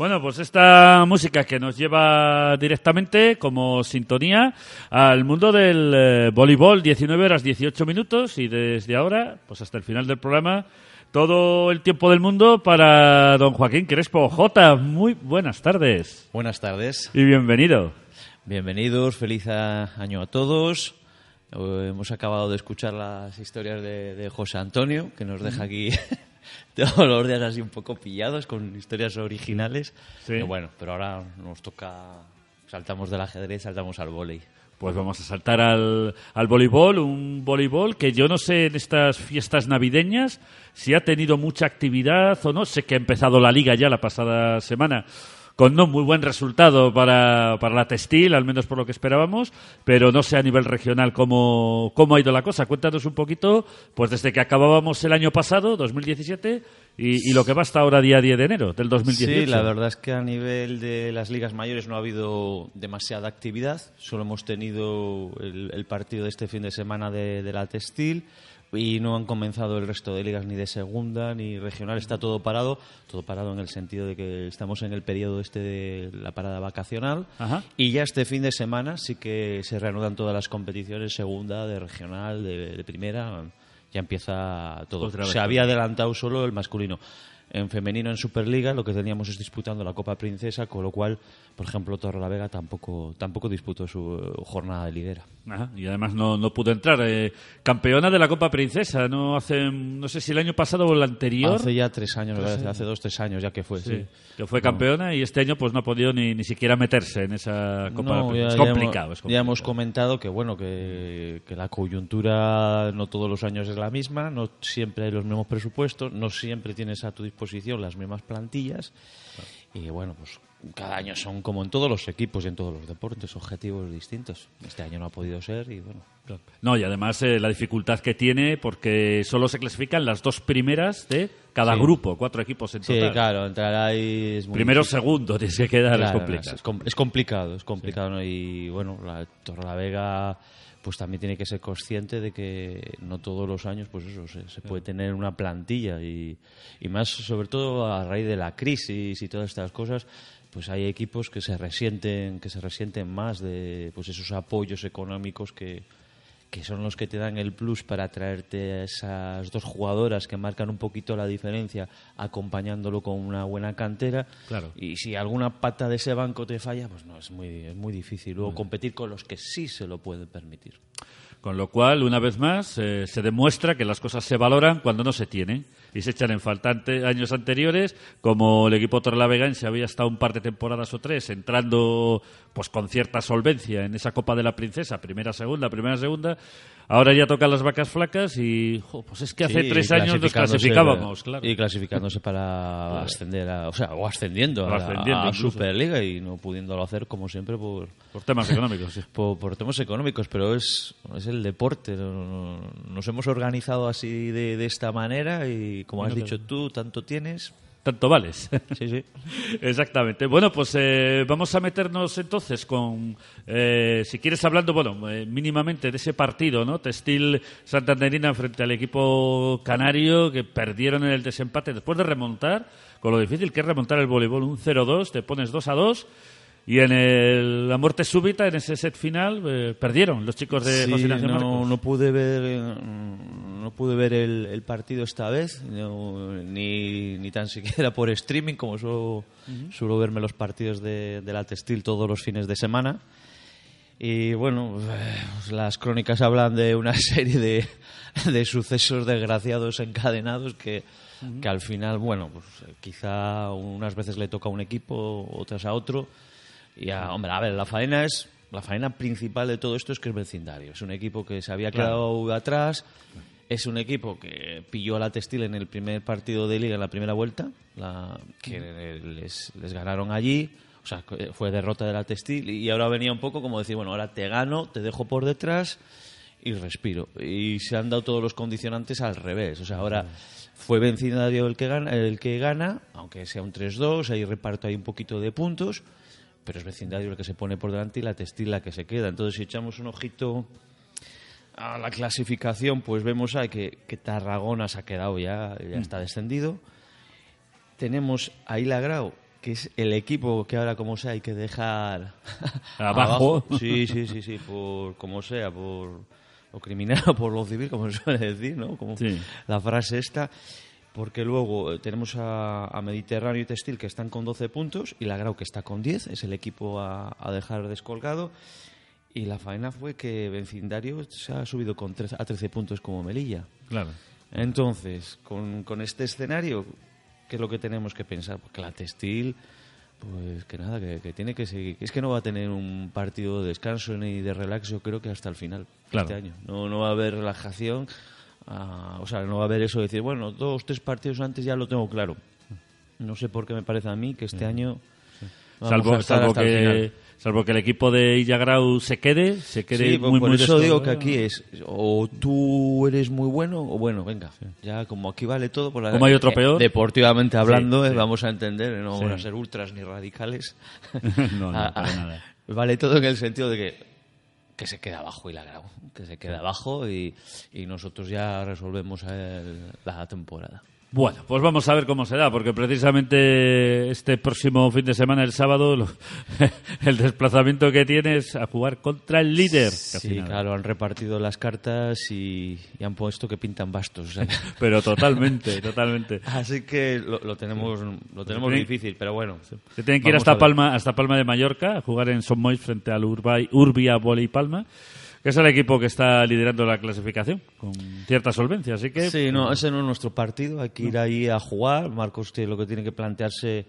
Bueno, pues esta música que nos lleva directamente como sintonía al mundo del eh, voleibol, 19 horas 18 minutos y desde ahora, pues hasta el final del programa, todo el tiempo del mundo para don Joaquín Crespo. Jota, muy buenas tardes Buenas tardes, y bienvenido. bienvenidos, feliz año a todos. Eh, Hemos acabado de escuchar las historias de, de José Antonio, que nos deja aquí todos los días así un poco pillados con historias originales. Sí. Pero bueno, pero ahora nos toca, saltamos del ajedrez, saltamos al vóley. Pues vamos a saltar al, al voleibol, un voleibol que yo no sé en estas fiestas navideñas si ha tenido mucha actividad o no. Sé que ha empezado la liga ya la pasada semana con no muy buen resultado para, para la textil, al menos por lo que esperábamos, pero no sé a nivel regional cómo, cómo ha ido la cosa. Cuéntanos un poquito, pues desde que acabábamos el año pasado, 2017, y, y lo que va hasta ahora, día 10 de enero del 2018. Sí, la verdad es que a nivel de las ligas mayores no ha habido demasiada actividad. Solo hemos tenido el, partido de este fin de semana de la textil y no han comenzado el resto de ligas ni de segunda ni regional. Está todo parado, todo parado en el sentido de que estamos en el periodo este de la parada vacacional Ajá. y ya este fin de semana sí que se reanudan todas las competiciones segunda, de regional, de, de primera. Ya empieza todo. Otra vez Se había adelantado solo el masculino. En femenino, en Superliga, lo que teníamos es disputando la Copa Princesa, con lo cual, por ejemplo, Torrelavega tampoco, tampoco disputó su eh, jornada de liguera. Ajá, y además no, no pudo entrar. Eh, campeona de la Copa Princesa, no hace, no sé si el año pasado o el anterior. Hace ya tres años, parece, hace dos, tres años ya que fue. Sí, sí. que fue campeona y este año pues no ha podido ni, ni siquiera meterse en esa Copa No, Princesa. ya- es ya complicado, hemos, es ya hemos complicado. comentado que bueno que, que la coyuntura no todos los años es la misma, no siempre hay los mismos presupuestos, no siempre tienes a tu disposición las mismas plantillas y bueno pues cada año son como en todos los equipos y en todos los deportes objetivos distintos. Este año no ha podido ser y bueno No, y además eh, la dificultad que tiene porque solo se clasifican las dos primeras de cada Sí. grupo, cuatro equipos en sí total. claro entrar ahí es muy Primero, difícil. segundo, tienes que quedar, es complicado. Es, com- es complicado, es complicado. ¿no? Y bueno, la Torrelavega pues también tiene que ser consciente de que no todos los años pues eso se, se puede tener una plantilla y, y más sobre todo a raíz de la crisis y todas estas cosas pues hay equipos que se resienten que se resienten más de pues esos apoyos económicos que que son los que te dan el plus para traerte a esas dos jugadoras que marcan un poquito la diferencia acompañándolo con una buena cantera. Claro. y si alguna pata de ese banco te falla pues no es muy es muy difícil. Luego competir con los que sí se lo pueden permitir. Con lo cual, una vez más, eh, se demuestra que las cosas se valoran cuando no se tienen y se echan en falta años anteriores, como el equipo Torrelavega se había estado un par de temporadas o tres entrando pues con cierta solvencia en esa Copa de la Princesa, primera, segunda, primera, segunda. Ahora ya tocan las vacas flacas y jo, pues es que hace Sí, tres años nos clasificábamos, claro. y clasificándose para ascender a, o sea o ascendiendo, O a, ascendiendo a. Superliga y no pudiéndolo hacer como siempre por Por temas económicos, sí. por, por temas económicos, pero es, es el deporte. no- no- Nos hemos organizado así de, de esta manera y, como has dicho tú, tanto tienes. Tanto vales. Sí, sí. Exactamente. Bueno, pues eh, vamos a meternos entonces con, eh, si quieres hablando, bueno, eh, mínimamente de ese partido, ¿no? Textil Santanderina frente al equipo canario que perdieron en el desempate después de remontar, con lo difícil que es remontar el voleibol, un 0-2, te pones 2 a 2 y en el- la muerte súbita, en ese set final, eh, perdieron los chicos de Sí, José Ignacio no, Marcos. no pude ver eh, no pude ver el, el partido esta vez, no- ni, ni tan siquiera por streaming, como suelo, suelo verme los partidos de, de la Textil todos los fines de semana. Y bueno, eh, pues las crónicas hablan de una serie de, de sucesos desgraciados encadenados que, que al final, bueno, pues eh, quizá unas veces le toca a un equipo, otras a otro. Y a, hombre, a ver, la faena es la faena principal de todo esto es que es vecindario. Es un equipo que se había quedado atrás. Es un equipo que pilló a la Textil en el primer partido de liga, en la primera vuelta, la, que les, les ganaron allí. O sea, fue derrota de la Textil y ahora venía un poco como decir, bueno, ahora te gano, te dejo por detrás y respiro. Y se han dado todos los condicionantes al revés. O sea, ahora fue vecindario el que gana, el que gana aunque sea un 3-2, hay reparto ahí un poquito de puntos, pero es vecindario el que se pone por delante y la Textil la que se queda. Entonces, si echamos un ojito a la clasificación, pues vemos ahí que, que Tarragona se ha quedado ya, ya está descendido. Tenemos a Ilagrao, que es el equipo que ahora, como sea, hay que dejar Abajo. Sí, sí, sí, sí, por como sea, por lo criminal o por lo civil, como se suele decir, ¿no? Como Sí. la frase esta. Porque luego eh, tenemos a, a Mediterráneo y Textil que están con 12 puntos y la Grau que está con 10, es el equipo a, a dejar descolgado. Y la faena fue que Vecindario se ha subido con 13 a 13 puntos como Melilla. Claro. Entonces, con, con este escenario, ¿qué es lo que tenemos que pensar? Porque la textil, pues que nada, que, que tiene que seguir. Es que no va a tener un partido de descanso ni de relax, yo creo que hasta el final Claro. este año. No, no va a haber relajación, ah, o sea, no va a haber eso de decir, bueno, dos, tres partidos antes ya lo tengo claro. No sé por qué me parece a mí que este año. vamos Salvo, a estar salvo, hasta el que, final. Salvo que el equipo de Illagrau se quede, se quede Sí, muy, por muy eso digo que aquí es o tú eres muy bueno o bueno, venga, ya como aquí vale todo por la Como hay otro eh, peor. deportivamente hablando, Sí, eh, vamos a entender, no van a ser ultras ni radicales. no, no, Ah, para ah, nada. Vale todo en el sentido de que que se queda abajo y la grabo, que se queda abajo y, y nosotros ya resolvemos el- la temporada. Bueno, pues vamos a ver cómo se da, porque precisamente este próximo fin de semana, el sábado, lo- el desplazamiento que tienes a jugar contra el líder. Sí, claro, han repartido las cartas y, y han puesto que pintan bastos. Pero totalmente, totalmente. Así que lo, lo tenemos lo tenemos difícil, pero bueno. Se tienen que ir hasta. Palma, hasta Palma de Mallorca a jugar en Son Moix frente al Urbay- Urbia Volley Palma, que es el equipo que está liderando la clasificación con cierta solvencia. Así que Sí, no, ese no es nuestro partido. Hay que ir ahí a jugar. Marcos lo que tiene que plantearse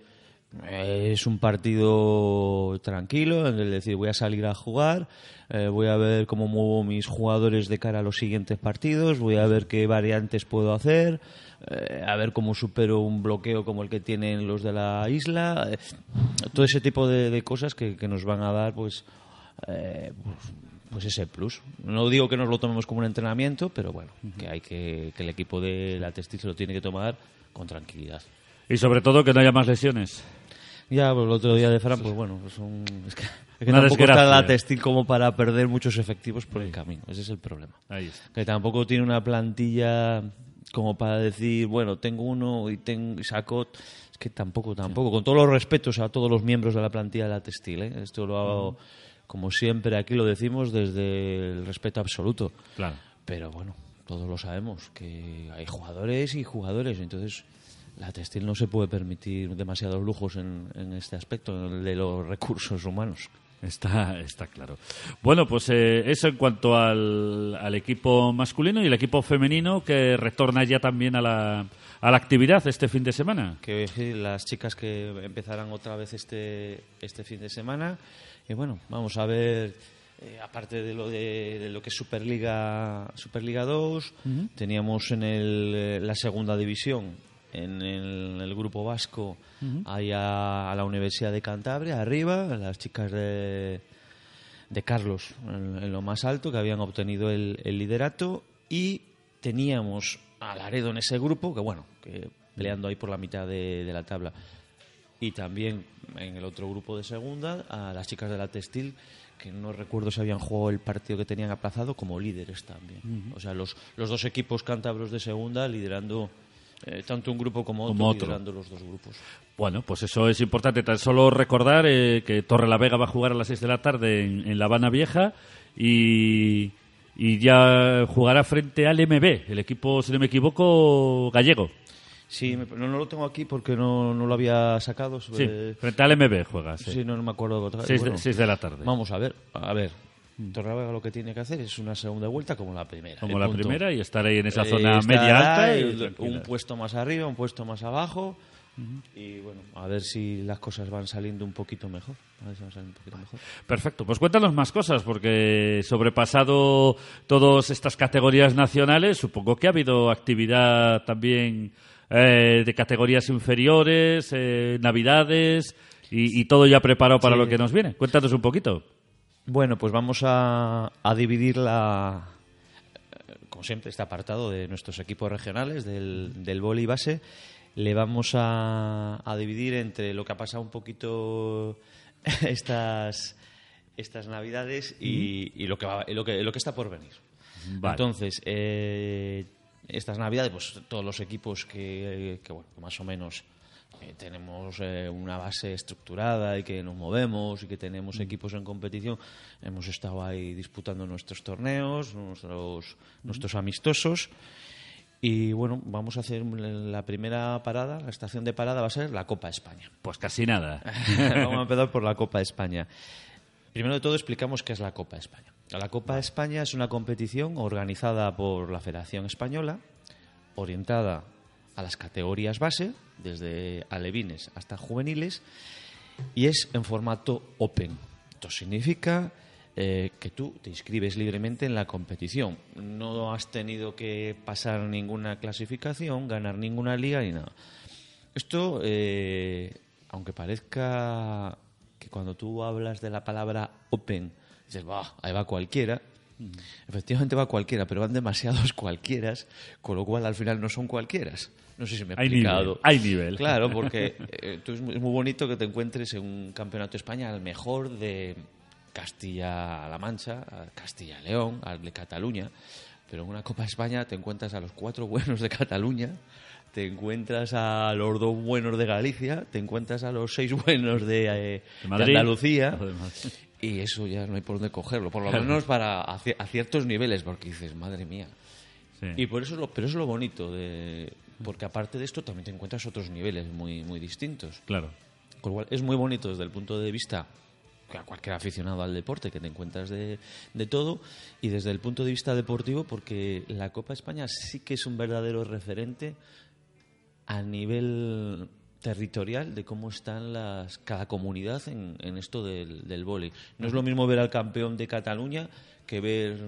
eh, es un partido tranquilo, en el decir voy a salir a jugar, eh, voy a ver cómo muevo mis jugadores de cara a los siguientes partidos, voy a ver qué variantes puedo hacer, eh, a ver cómo supero un bloqueo como el que tienen los de la isla, eh, todo ese tipo de, de cosas que, que nos van a dar pues, pues pues ese plus. No digo que nos lo tomemos como un entrenamiento, pero bueno, que hay que que el equipo de la Textil se lo tiene que tomar con tranquilidad. y sobre todo que no haya más lesiones. Ya, pues el otro día de Fran, pues bueno, pues es que, es que tampoco está la Textil como para perder muchos efectivos por el camino. Ese es el problema. Ahí está. Que tampoco tiene una plantilla como para decir, bueno, tengo uno y, tengo, y saco... Es que tampoco, tampoco. Con todos los respetos a todos los miembros de la plantilla de la Textil, ¿eh? Esto lo hago, como siempre, aquí lo decimos desde el respeto absoluto. Claro. Pero bueno, todos lo sabemos, que hay jugadores y jugadores, entonces la textil no se puede permitir demasiados lujos en, en este aspecto, en el de los recursos humanos. Está, está claro. Bueno, pues eh, eso en cuanto al, al equipo masculino y el equipo femenino que retorna ya también a la, a la actividad este fin de semana. Que las chicas que empezarán otra vez este, este fin de semana. Y bueno, vamos a ver, eh, aparte de lo, de, de lo que es Superliga, Superliga 2, teníamos en el, eh, la segunda división, en el, el grupo vasco, ahí a, a la Universidad de Cantabria, arriba, las chicas de, de Carlos en, en lo más alto, que habían obtenido el, el liderato, y teníamos a Laredo en ese grupo, que bueno, que peleando ahí por la mitad de, de la tabla. Y también en el otro grupo de segunda, a las chicas de la Textil, que no recuerdo si habían jugado el partido que tenían aplazado como líderes también. O sea, los, los dos equipos cántabros de segunda liderando eh, tanto un grupo como otro, Como otro. liderando los dos grupos. Bueno, pues eso es importante. Tan solo recordar eh, que Torre la Vega va a jugar a las 6 de la tarde en, en La Habana Vieja y, y ya jugará frente al MB, el equipo, si no me equivoco, gallego. Sí, me- no, no lo tengo aquí porque no, no lo había sacado. Sí, sobre- frente al MB juega, sí. Sí, no, no me acuerdo. Seis de- Bueno, seis de la tarde. Vamos a ver, a ver. Torrelavega lo que tiene que hacer es una segunda vuelta como la primera. Como la punto. primera y estar ahí en esa Eh, zona media alta y un puesto más arriba, un puesto más abajo. Y bueno, a ver si las cosas van saliendo un poquito mejor. A ver si van saliendo un poquito mejor. Perfecto, pues cuéntanos más cosas, porque sobrepasado todas estas categorías nacionales, supongo que ha habido actividad también eh, de categorías inferiores, eh, navidades y, y todo ya preparado para Sí. lo que nos viene. Cuéntanos un poquito. Bueno, pues vamos a, a dividir la, eh, como siempre, este apartado de nuestros equipos regionales, del, del base. Le vamos a, a dividir entre lo que ha pasado un poquito estas, estas navidades y, y lo, que va- lo, que, lo que está por venir. Vale. Entonces, eh, estas navidades, pues todos los equipos que, que, bueno, más o menos eh, tenemos eh, una base estructurada y que nos movemos y que tenemos equipos en competición, hemos estado ahí disputando nuestros torneos, nuestros, nuestros amistosos. Y bueno, vamos a hacer la primera parada, la estación de parada va a ser la Copa España. Pues casi nada. Vamos a empezar por la Copa España. Primero de todo explicamos qué es la Copa España. La Copa España es una competición organizada por la Federación Española, orientada a las categorías base, desde alevines hasta juveniles, y es en formato open. Esto significa eh, que tú te inscribes libremente en la competición. No has tenido que pasar ninguna clasificación, ganar ninguna liga ni nada. Esto, eh, aunque parezca que cuando tú hablas de la palabra open, dices, "Bah, ahí va cualquiera. Efectivamente va cualquiera, pero van demasiados cualquieras, con lo cual al final no son cualquieras. No sé si me he Hay explicado. nivel, hay nivel. Claro, porque eh, tú es, muy, bonito que te encuentres en un campeonato de España al mejor de Castilla-La Mancha, Castilla-León, al de Cataluña, pero en una Copa de España te encuentras a los cuatro buenos de Cataluña, te encuentras a los dos buenos de Galicia, te encuentras a los seis buenos de, eh, De de Madrid. Andalucía. Y eso ya no hay por dónde cogerlo, por lo menos para a, ci- a ciertos niveles, porque dices, madre mía. Sí. Y por eso es lo, pero eso es lo bonito, de, porque aparte de esto también te encuentras otros niveles muy, muy distintos. Claro. Con lo cual es muy bonito desde el punto de vista a cualquier aficionado al deporte, que te encuentras de, de todo, y desde el punto de vista deportivo, porque la Copa España sí que es un verdadero referente a nivel territorial de cómo están las cada comunidad en, en esto del, del vóley. No es lo mismo ver al campeón de Cataluña que ver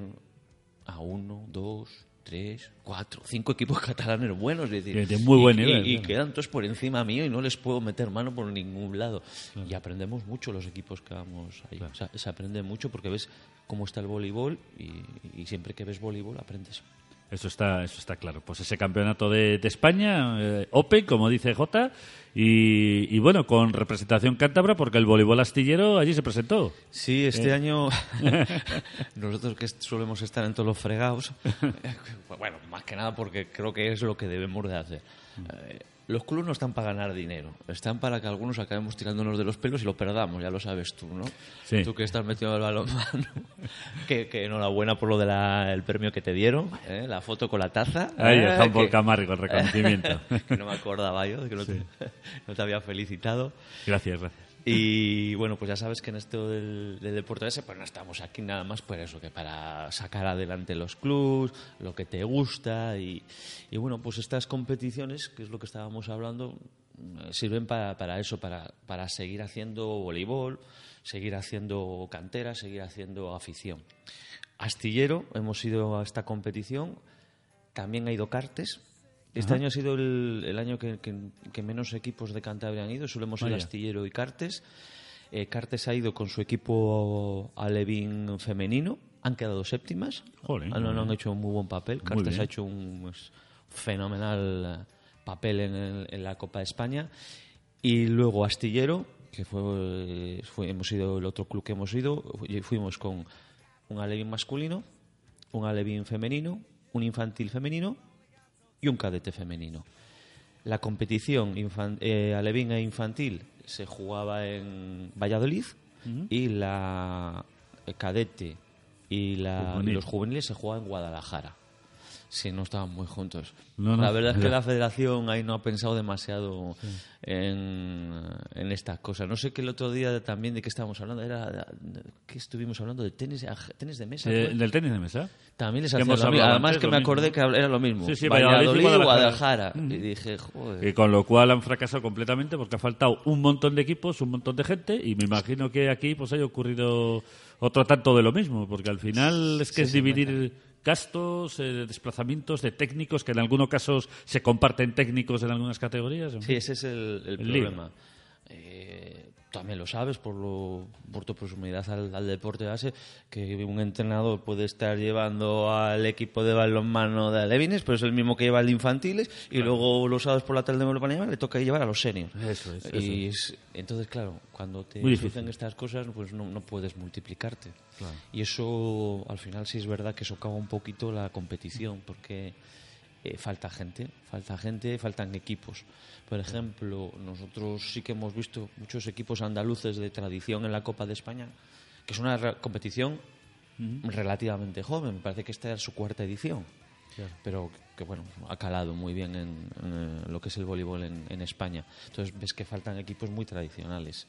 a uno, dos, tres, cuatro, cinco equipos catalanes buenos. Es decir, De- muy buen nivel, y- quedan todos por encima mío y no les puedo meter mano por ningún lado. Y aprendemos mucho los equipos que vamos ahí. O sea, se aprende mucho porque ves cómo está el voleibol y, y siempre que ves voleibol aprendes. Eso está, eso está claro. Pues ese campeonato de, de España, eh, Open, como dice Jota, y, y bueno, con representación cántabra, porque el voleibol astillero allí se presentó. Sí, este Eh. año nosotros que solemos estar en todos los fregados, bueno, más que nada porque creo que es lo que debemos de hacer. Eh, los clubes no están para ganar dinero, están para que algunos acabemos tirándonos de los pelos y lo perdamos, ya lo sabes tú, ¿no? Sí. Tú que estás metido en el balonmano, que, que enhorabuena por lo del premio que te dieron, ¿eh? la foto con la taza. Ahí, ¿eh? el handball Que- Camargo, el reconocimiento. que no me acordaba yo, de que no te, no te había felicitado. gracias, gracias. Y bueno, pues ya sabes que en esto del, deporte ese, pues no estamos aquí nada más por eso, que para sacar adelante los clubs, lo que te gusta y, y bueno, pues estas competiciones, que es lo que estábamos hablando, eh, sirven para, para eso, para, para seguir haciendo voleibol, seguir haciendo cantera, seguir haciendo afición. Astillero, hemos ido a esta competición, también ha ido Cartes. Este año ha sido el, el año que, que- que menos equipos de Cantabria han ido. Ido Vaya. Astillero y Cartes. Eh, Cartes ha ido con su equipo alevín femenino. Han quedado séptimas. Jolín, han, muy han hecho un muy buen papel. Muy Cartes bien. ha hecho un pues, fenomenal eh, papel en, el- en la Copa de España. Y luego Astillero, que fue, eh, fue- hemos ido el otro club que hemos ido, fuimos con un alevín masculino, un alevín femenino, un infantil femenino y un cadete femenino. La competición eh, alevín e infantil se jugaba en Valladolid y la eh, cadete y, la- Juvenil. y los juveniles se juegan en Guadalajara. Sí, no estaban muy juntos. No, no, la verdad es que la federación ahí no ha pensado demasiado en, en estas cosas. No sé qué el otro día también de qué estábamos hablando. Era que estuvimos hablando de tenis, aj- tenis de mesa. Eh, del tenis de mesa. También les que hacía lo mismo. Además que me mismo. acordé que era lo mismo. Sí, sí, Valladolid, Valladolid Guadalajara. Guadalajara. Y dije, joder. Y con lo cual han fracasado completamente porque ha faltado un montón de equipos, un montón de gente y me imagino que aquí pues haya ocurrido otro tanto de lo mismo, porque al final es que es dividir gastos, eh, desplazamientos de técnicos que en algunos casos se comparten técnicos en algunas categorías. Sí, ese es el, el El lío. problema. Eh, también lo sabes por, lo, por tu proximidad al, al deporte base, que un entrenador puede estar llevando al equipo de balonmano de alevines, pero es el mismo que lleva al de infantiles, y luego los sábados por la tarde me lo van a llevar, le toca llevar a los seniors. Eso es, Y es- entonces, claro, cuando te suceden estas cosas, pues no, no puedes multiplicarte. Y eso, al final, sí es verdad que socava un poquito la competición, porque eh, falta gente, falta gente, faltan equipos. Por ejemplo, nosotros sí que hemos visto muchos equipos andaluces de tradición en la Copa de España, que es una competición relativamente joven, me parece que esta es su cuarta edición. Pero que bueno, ha calado muy bien en, en, eh, lo que es el voleibol en, en España. Entonces ves que faltan equipos muy tradicionales.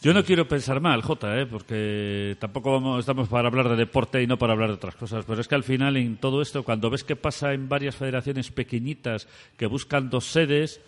Yo no quiero pensar mal, Jota, ¿eh? porque tampoco vamos, estamos para hablar de deporte y no para hablar de otras cosas, pero es que al final en todo esto, cuando ves que pasa en varias federaciones pequeñitas que buscan dos sedes,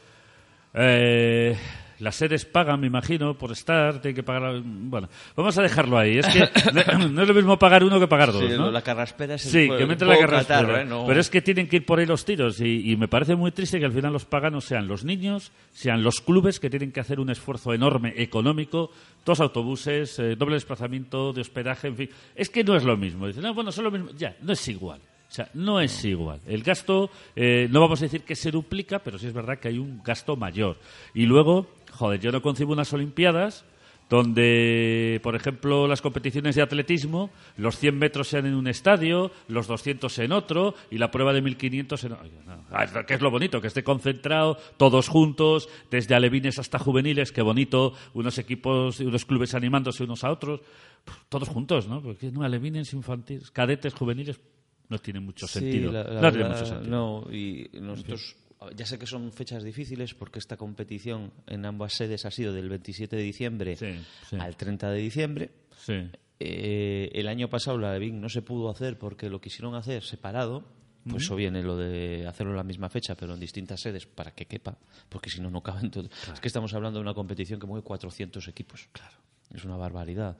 eh, las sedes pagan, me imagino, por estar, tienen que pagar... Bueno, vamos a dejarlo ahí. Es que no es lo mismo pagar uno que pagar dos, Sí, ¿no? la carraspera es el Sí, po- que el mete la fuera. ¿eh? No- Pero es que tienen que ir por ahí los tiros y, y me parece muy triste que al final los paganos sean los niños, sean los clubes que tienen que hacer un esfuerzo enorme económico, dos autobuses, eh, doble desplazamiento de hospedaje, en fin. Es que no es lo mismo. Dicen, no, bueno, son lo mismo. Ya, no es igual. O sea, no es igual. El gasto, eh, no vamos a decir que se duplica, pero sí es verdad que hay un gasto mayor. Y luego, joder, yo no concibo unas Olimpiadas donde, por ejemplo, las competiciones de atletismo, los 100 metros sean en un estadio, los 200 en otro y la prueba de 1500 en no. Es- que es lo bonito, que esté concentrado, todos juntos, desde alevines hasta juveniles, qué bonito, unos equipos, unos clubes animándose unos a otros, todos juntos, ¿no? Porque no, alevines, infantiles, cadetes, juveniles, no tiene mucho Sí, sentido. la- la no tiene mucho sentido. no, y nosotros, ya sé que son fechas difíciles porque esta competición en ambas sedes ha sido del 27 de diciembre Sí, sí. al 30 de diciembre. Sí. Eh, el año pasado la de no se pudo hacer porque lo quisieron hacer separado. Pues eso viene lo de hacerlo en la misma fecha, pero en distintas sedes para que quepa, porque si no, no caben todos. Es que estamos hablando de una competición que mueve 400 equipos. Claro. Es una barbaridad.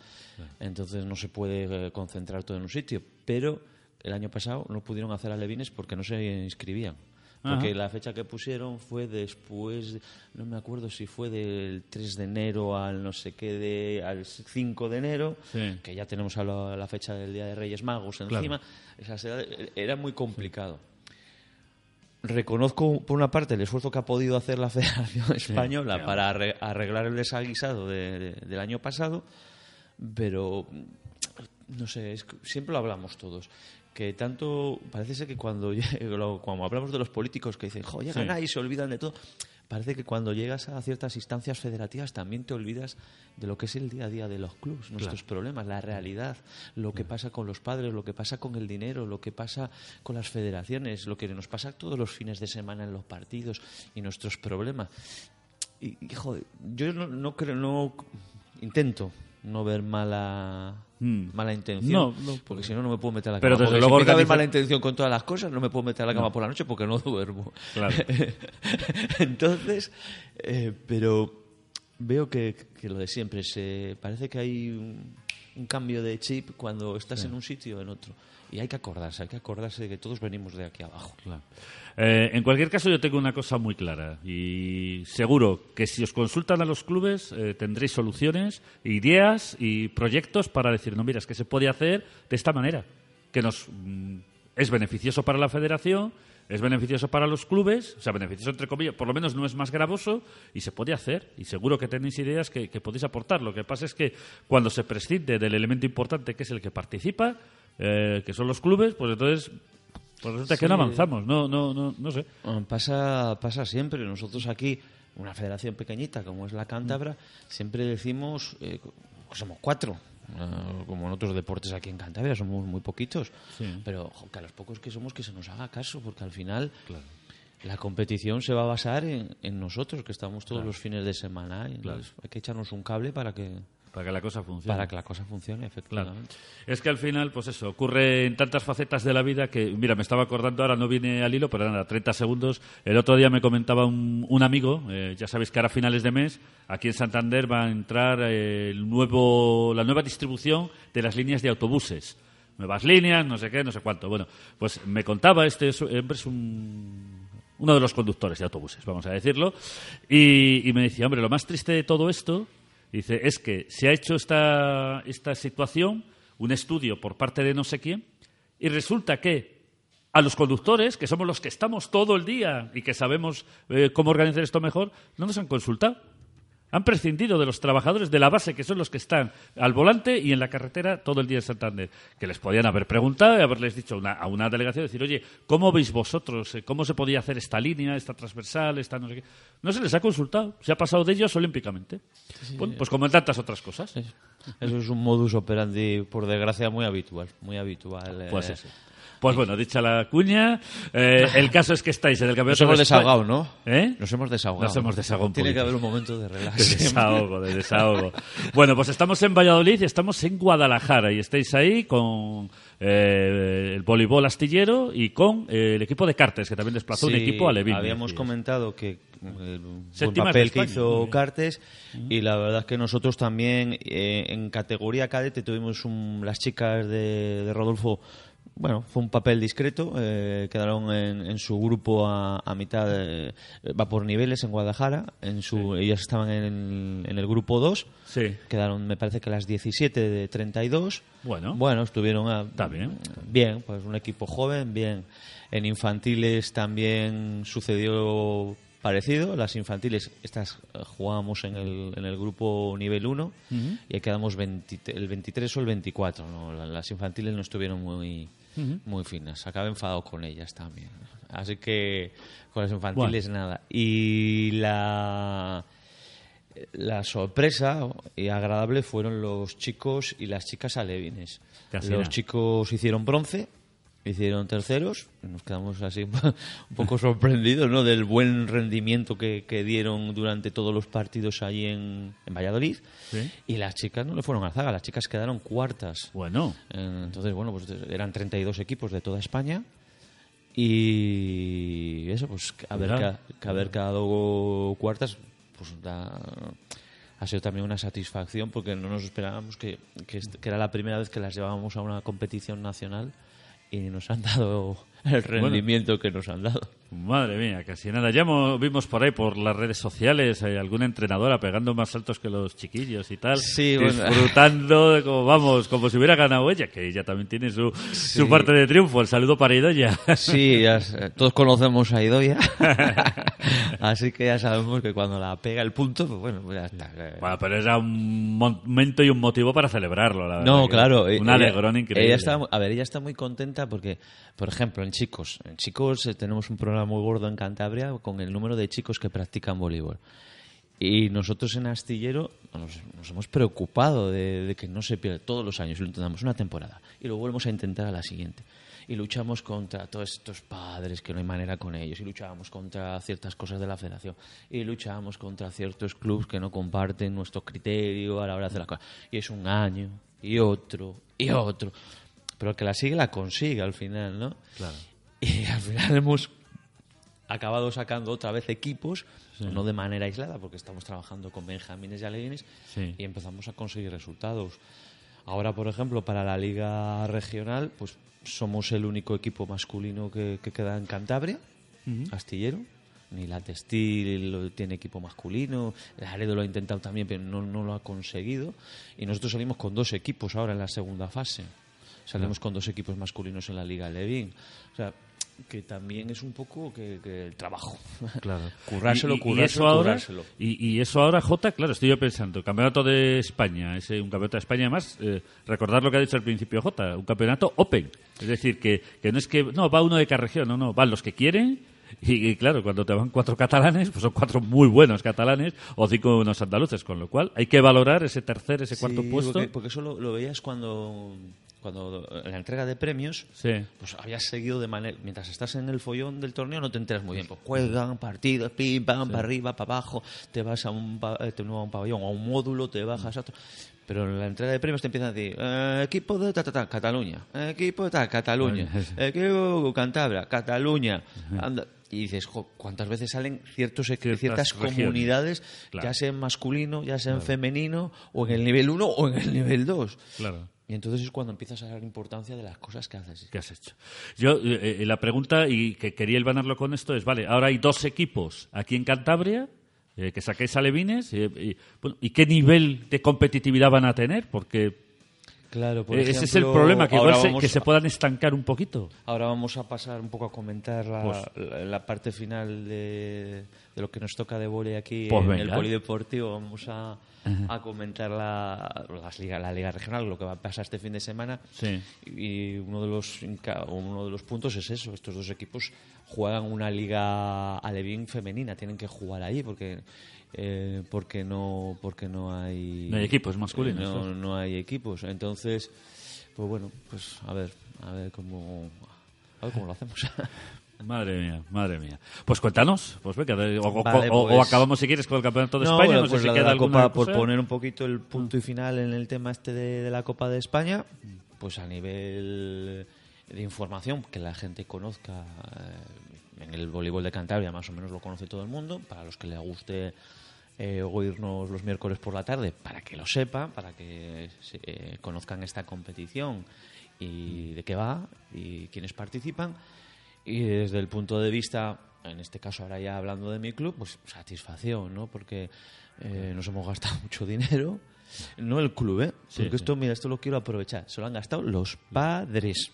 Entonces no se puede eh, concentrar todo en un sitio. Pero el año pasado no pudieron hacer alevines porque no se inscribían. Porque Ajá. la fecha que pusieron fue después, de- no me acuerdo si fue del 3 de enero al no sé qué, de, al 5 de enero, Sí. que ya tenemos a la, la fecha del Día de Reyes Magos encima. Edades- era muy complicado. Reconozco, por una parte, el esfuerzo que ha podido hacer la Federación Española claro. para arre- arreglar el desaguisado de- de- del año pasado, pero no sé, es siempre lo hablamos todos. Que tanto, parece ser que cuando, cuando hablamos de los políticos que dicen, jo, llegan Sí. ahí y se olvidan de todo, parece que cuando llegas a ciertas instancias federativas también te olvidas de lo que es el día a día de los clubes, nuestros problemas, la realidad, lo que pasa con los padres, lo que pasa con el dinero, lo que pasa con las federaciones, lo que nos pasa todos los fines de semana en los partidos y nuestros problemas. Y, joder, yo no, no creo, no intento no ver mala Mm. mala intención, No, no, porque si no no me puedo meter a la Pero cama. desde Porque luego si ver organiza- mala intención con todas las cosas, no me puedo meter a la cama por la noche porque no duermo. Claro. Entonces, eh, pero veo que, que lo de siempre, se parece que hay un, un cambio de chip cuando estás en un sitio o en otro. Y hay que acordarse, hay que acordarse de que todos venimos de aquí abajo. Eh, en cualquier caso, yo tengo una cosa muy clara y seguro que si os consultan a los clubes eh, tendréis soluciones, ideas y proyectos para decir, no, mira, es que se puede hacer de esta manera, que nos mm, es beneficioso para la federación, es beneficioso para los clubes, o sea, beneficioso entre comillas, por lo menos no es más gravoso y se puede hacer y seguro que tenéis ideas que, que podéis aportar. Lo que pasa es que cuando se prescinde del elemento importante que es el que participa, eh, que son los clubes, pues entonces pues resulta que no avanzamos, no, no, no, no sé. Ah, Pasa, pasa siempre. Nosotros aquí, una federación pequeñita como es la Cántabra, siempre decimos eh, somos cuatro. Eh, como en otros deportes aquí en Cantabria, somos muy poquitos. Sí. Pero jo, que a los pocos que somos que se nos haga caso, porque al final la competición se va a basar en, en nosotros, que estamos todos los fines de semana. Y hay que echarnos un cable para que, Para que la cosa funcione. para que la cosa funcione, Claro. efectivamente. Es que al final, pues eso, ocurre en tantas facetas de la vida que, mira, me estaba acordando ahora, no viene al hilo, pero nada, 30 segundos. El otro día me comentaba un, un amigo, eh, ya sabéis que ahora a finales de mes, aquí en Santander va a entrar eh, el nuevo, la nueva distribución de las líneas de autobuses. Nuevas líneas, no sé qué, no sé cuánto. Bueno, pues me contaba, este es, hombre es un, uno de los conductores de autobuses, vamos a decirlo, y, y me decía, hombre, lo más triste de todo esto Dice, es que se ha hecho esta, esta situación, un estudio por parte de no sé quién, y resulta que a los conductores, que somos los que estamos todo el día y que sabemos eh, cómo organizar esto mejor, no nos han consultado. Han prescindido de los trabajadores de la base, que son los que están al volante y en la carretera todo el día en Santander. Que les podían haber preguntado y haberles dicho una- a una delegación, decir, oye, ¿cómo veis vosotros? eh, ¿Cómo se podía hacer esta línea, esta transversal, esta no sé qué? No se les ha consultado. Se ha pasado de ellos olímpicamente. Bueno, pues como en tantas otras cosas. Eso es un modus operandi, por desgracia, muy habitual. Muy habitual. eh. Pues eso. Pues bueno, dicha la cuña, eh, el caso es que estáis en el Nos campeonato hemos de España- desahogado, ¿no? ¿Eh? Nos hemos desahogado. Nos hemos desahogado un Tiene que haber un momento de relax. De desahogo, de desahogo. Bueno, pues estamos en Valladolid y estamos en Guadalajara y estáis ahí con eh, el voleibol astillero y con eh, el equipo de Cartes, que también desplazó un equipo a Levin. Habíamos comentado que el buen papel que hizo. Cartes y la verdad es que nosotros también eh, en categoría cadete tuvimos un- las chicas de, de Rodolfo bueno, fue un papel discreto, eh, quedaron en, en su grupo a, a mitad, eh, va por niveles en Guadalajara, en su, ellas estaban en, en el grupo 2, Sí. quedaron me parece que las 17 de 32. Bueno. Bueno, estuvieron a- Está bien. Bien, pues un equipo joven, bien. En infantiles también sucedió parecido. Las infantiles, estas eh, jugábamos en el, en el grupo nivel 1 y ahí quedamos 20 el 23 o el 24. ¿no? La- Las infantiles no estuvieron muy, muy finas. Acabé enfadado con ellas también. Así que con las infantiles nada. Y la... La sorpresa y agradable fueron los chicos y las chicas alevines. Los chicos hicieron bronce, hicieron terceros, nos quedamos así un poco sorprendidos ¿no? del buen rendimiento que, que dieron durante todos los partidos allí en, en Valladolid. Sí. Y las chicas no le fueron a zaga, las chicas quedaron cuartas. Bueno, Eh, Entonces, bueno, pues eran 32 equipos de toda España. Y eso, pues haber, ca- que haber quedado cuartas, pues da- ha sido también una satisfacción porque no nos esperábamos que, que era la primera vez que las llevábamos a una competición nacional y nos han dado el rendimiento que nos han dado. madre mía, casi nada. Ya mo- vimos por ahí, por las redes sociales, eh, alguna entrenadora pegando más saltos que los chiquillos y tal. Sí, bueno. disfrutando, de como, vamos, como si hubiera ganado ella, que ella también tiene su, su parte de triunfo. El saludo para Idoya. Sí, ya s- todos conocemos a Idoia, así que ya sabemos que cuando la pega el punto, pues bueno, pues ya está. Bueno, pero era un momento y un motivo para celebrarlo, la verdad. No, claro. Un ella- alegrón increíble. Ella está, a ver, ella está muy contenta porque, por ejemplo, chicos, en chicos eh, tenemos un programa muy gordo en Cantabria con el número de chicos que practican voleibol. Y nosotros en Astillero nos, hemos preocupado de, de que no se pierda todos los años. Lo intentamos una temporada y lo volvemos a intentar a la siguiente. Y luchamos contra todos estos padres que no hay manera con ellos. Y luchábamos contra ciertas cosas de la federación. Y luchábamos contra ciertos clubes que no comparten nuestro criterio a la hora de hacer las cosas. Y es un año, y otro, y otro. Pero el que la sigue la consigue al final, ¿no? Claro. Y al final hemos acabado sacando otra vez equipos, no de manera aislada, porque estamos trabajando con Benjamines y Alevines, Sí. y empezamos a conseguir resultados. Ahora, por ejemplo, para la liga regional, pues somos el único equipo masculino que, que queda en Cantabria, astillero. Ni la Textil tiene equipo masculino, el Aredo lo ha intentado también, pero no, no lo ha conseguido. Y nosotros salimos con dos equipos ahora en la segunda fase. Salimos con dos equipos masculinos en la Liga Levin. O sea, que también es un poco que, que el trabajo. Claro. Currárselo, Y- currárselo, eso ahora, currárselo. Y, y eso ahora, Jota, claro, estoy yo pensando, campeonato de España, es un campeonato de España además, eh, recordar lo que ha dicho al principio Jota, un campeonato open. Es decir, que, que no es que, no, va uno de cada región, no, no, van los que quieren, Y, y claro, cuando te van cuatro catalanes, pues son cuatro muy buenos catalanes o cinco unos andaluces, con lo cual hay que valorar ese tercer, ese cuarto Sí, puesto. Porque, porque eso lo, lo veías cuando, cuando en la entrega de premios, Sí. pues habías seguido de manera. Mientras estás en el follón del torneo, no te enteras muy bien. Pues juegan partidos, pim, pam, para arriba, para abajo, te vas a un, pa- eh, te a un pabellón, a un módulo, te bajas a otro. Pero en la entrega de premios te empiezan a decir: eh, equipo de ta, ta, ta, Cataluña, equipo de ta, Cataluña, equipo Cantabria, Cataluña. Anda. Y dices, jo, ¿cuántas veces salen ciertos, Ciertas ciertas regiones. comunidades, Claro. ya sea en masculino, ya sea en femenino, o en el nivel 1 o en el nivel 2? Claro. Y entonces es cuando empiezas a dar importancia de las cosas que haces. ¿Qué has hecho? Yo, eh, eh, la pregunta, y que quería hilvanarlo con esto, es, vale, ahora hay dos equipos aquí en Cantabria, eh, que saquéis alevines, y, bueno, ¿y qué nivel de competitividad van a tener? Porque Claro, por eh, ese es el problema, que igual se, que se puedan estancar un poquito. Ahora vamos a pasar un poco a comentar la, Pues- la- la parte final de, de lo que nos toca de vóley aquí Pues en venga. el polideportivo. Vamos a, a comentar la, las liga, la liga regional, lo que va a pasar este fin de semana. Sí. Y uno de los uno de los puntos es eso. Estos dos equipos juegan una liga alevín femenina. Tienen que jugar ahí porque eh, porque no porque no hay No hay equipos masculinos, no, claro. no hay equipos. Entonces, pues bueno, pues a ver, a ver cómo, a ver cómo lo hacemos. Madre mía, madre mía. Pues cuéntanos, pues venga, o, o- Vale, o- o pues- acabamos si quieres con el Campeonato de No, España, bueno, no sé pues si queda la Copa, por poner un poquito el punto y final en el tema este de, de la Copa de España, pues a nivel de información, que la gente conozca eh, en el voleibol de Cantabria, más o menos lo conoce todo el mundo, para los que le guste eh, oírnos los miércoles por la tarde, para que lo sepan, para que se- eh, conozcan esta competición y de qué va y quiénes participan. Y desde el punto de vista, en este caso ahora ya hablando de mi club, pues satisfacción, ¿no? Porque eh, nos hemos gastado mucho dinero. No el club, ¿eh? Sí, Porque sí. esto, mira, esto lo quiero aprovechar. Se lo han gastado los padres.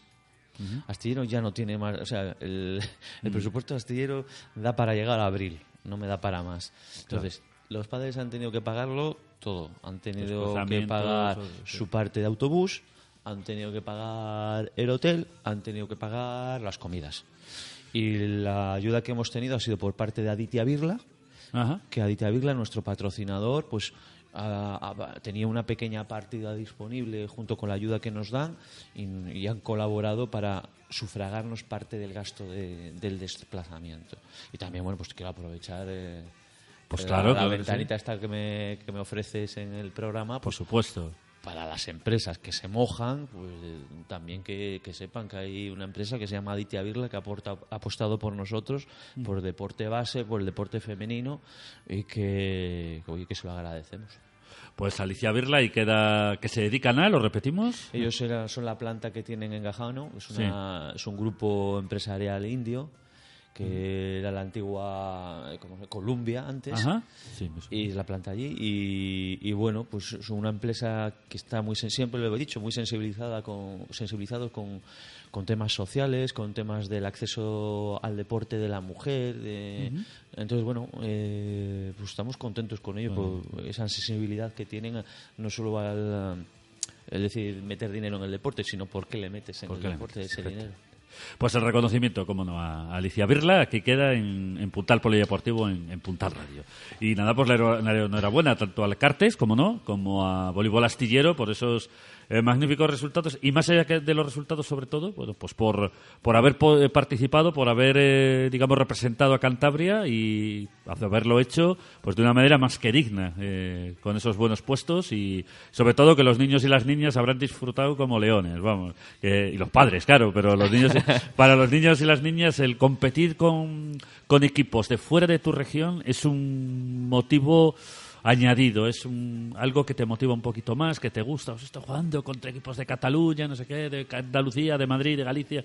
Astillero ya no tiene más. O sea, el, el presupuesto de Astillero da para llegar a abril, no me da para más. Entonces, los padres han tenido que pagarlo todo. Han tenido que pagar todo, sí. su parte de autobús, han tenido que pagar el hotel, han tenido que pagar las comidas. Y la ayuda que hemos tenido ha sido por parte de Aditya Birla, Ajá. que Aditya Birla, nuestro patrocinador, pues ha- ha- tenía una pequeña partida disponible junto con la ayuda que nos dan y, y han colaborado para sufragarnos parte del gasto de- del desplazamiento. Y también, bueno, pues quiero aprovechar eh, Pues la- claro, la, ventanita esta que me, que me ofreces en el programa, Por pues supuesto. para las empresas que se mojan, pues eh, también que, que sepan que hay una empresa que se llama Aditya Birla que aporta, ha apostado por nosotros, por el deporte base, por el deporte femenino y que, oye, que se lo agradecemos. Pues Alicia Birla y queda que se dedican a, lo repetimos. Ellos era- son la planta que tienen en Gajano, es, una- es un grupo empresarial indio que era la antigua eh, ¿cómo se- Columbia antes. Ajá. Sí, y es la planta allí y, y, bueno pues es una empresa que está muy siempre lo he dicho muy sensibilizada con sensibilizados con, con temas sociales con temas del acceso al deporte de la mujer de- entonces bueno eh, pues estamos contentos con ello por esa sensibilidad que tienen no solo al es decir meter dinero en el deporte sino por qué le metes en ¿Por el deporte metes? ese Correcto. dinero Pues el reconocimiento, como no, a Alicia Birla, que queda en, en Puntal Polideportivo, en, Puntal Radio. Y nada, pues la enhorabuena tanto al Cartes, como no, como a Voleibol Astillero por esos eh, magníficos resultados. Y más allá que de los resultados, sobre todo, bueno, pues por, por haber po- eh, participado, por haber, eh, digamos, representado a Cantabria y haberlo hecho pues de una manera más que digna, eh, con esos buenos puestos y sobre todo que los niños y las niñas habrán disfrutado como leones, vamos. y los padres, claro, pero los niños, para los niños y las niñas el competir con, con equipos de fuera de tu región es un motivo añadido, es un, algo que te motiva un poquito más, que te gusta, os estoy jugando contra equipos de Cataluña, no sé qué, de Andalucía, de Madrid, de Galicia.